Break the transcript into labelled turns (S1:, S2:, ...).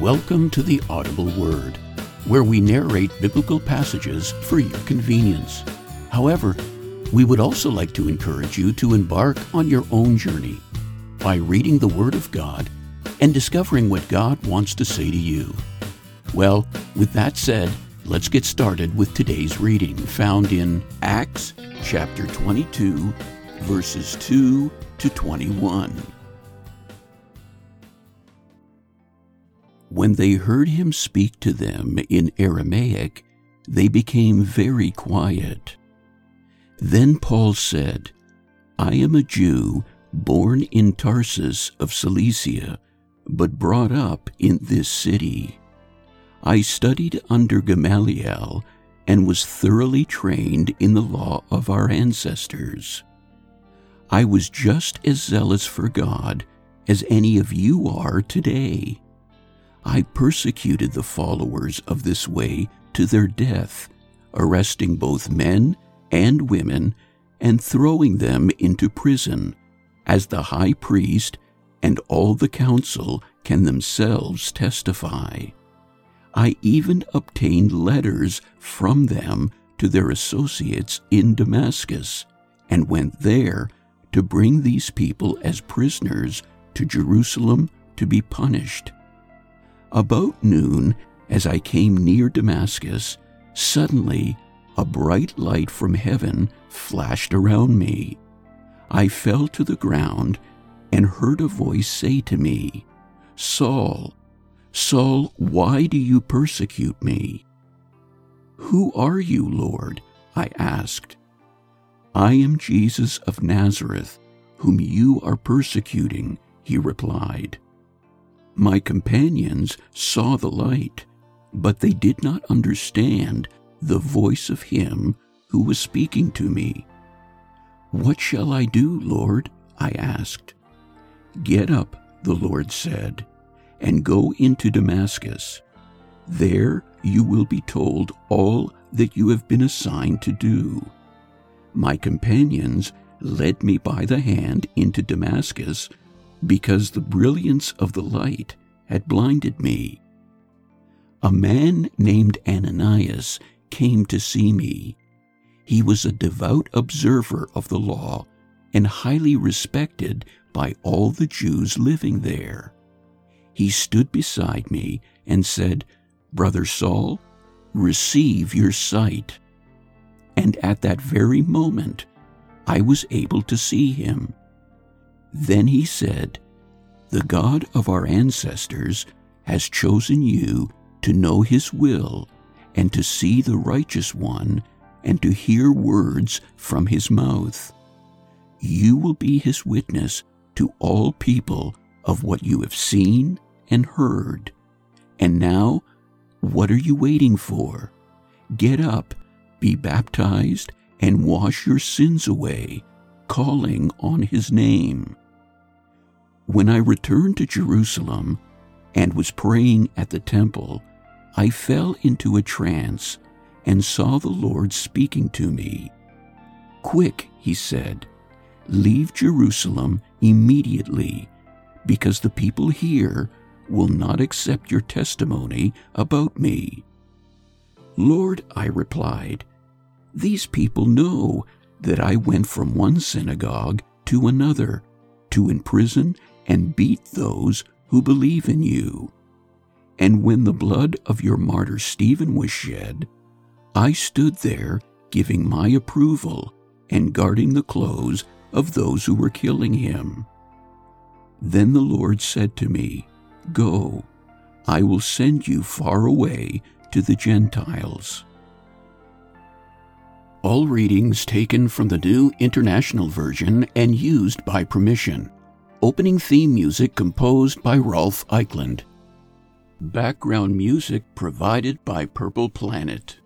S1: Welcome to the Audible Word, where we narrate biblical passages for your convenience. However, we would also like to encourage you to embark on your own journey by reading the Word of God and discovering what God wants to say to you. Well, with that said, let's get started with today's reading found in Acts chapter 22, verses 2 to 21. When they heard him speak to them in Aramaic, they became very quiet. Then Paul said, I am a Jew born in Tarsus of Cilicia, but brought up in this city. I studied under Gamaliel and was thoroughly trained in the law of our ancestors. I was just as zealous for God as any of you are today. I persecuted the followers of this way to their death, arresting both men and women and throwing them into prison, as the high priest and all the council can themselves testify. I even obtained letters from them to their associates in Damascus, and went there to bring these people as prisoners to Jerusalem to be punished. About noon, as I came near Damascus, suddenly a bright light from heaven flashed around me. I fell to the ground and heard a voice say to me, Saul, Saul, why do you persecute me? Who are you, Lord? I asked. I am Jesus of Nazareth, whom you are persecuting, he replied. My companions saw the light, but they did not understand the voice of him who was speaking to me. What shall I do, Lord? I asked. Get up, the Lord said, and go into Damascus. There you will be told all that you have been assigned to do. My companions led me by the hand into Damascus because the brilliance of the light had blinded me. A man named Ananias came to see me. He was a devout observer of the law and highly respected by all the Jews living there. He stood beside me and said, Brother Saul, receive your sight. And at that very moment, I was able to see him. Then he said, The God of our ancestors has chosen you to know his will and to see the righteous one and to hear words from his mouth. You will be his witness to all people of what you have seen and heard. And now, what are you waiting for? Get up, be baptized, and wash your sins away, calling on his name. When I returned to Jerusalem and was praying at the temple, I fell into a trance and saw the Lord speaking to me. Quick, he said, leave Jerusalem immediately, because the people here will not accept your testimony about me. Lord, I replied, these people know that I went from one synagogue to another to imprison and beat those who believe in you. And when the blood of your martyr Stephen was shed, I stood there giving my approval and guarding the clothes of those who were killing him. Then the Lord said to me, Go, I will send you far away to the Gentiles. All readings taken from the New International Version and used by permission. Opening theme music composed by Rolf Eichland. Background music provided by Purple Planet.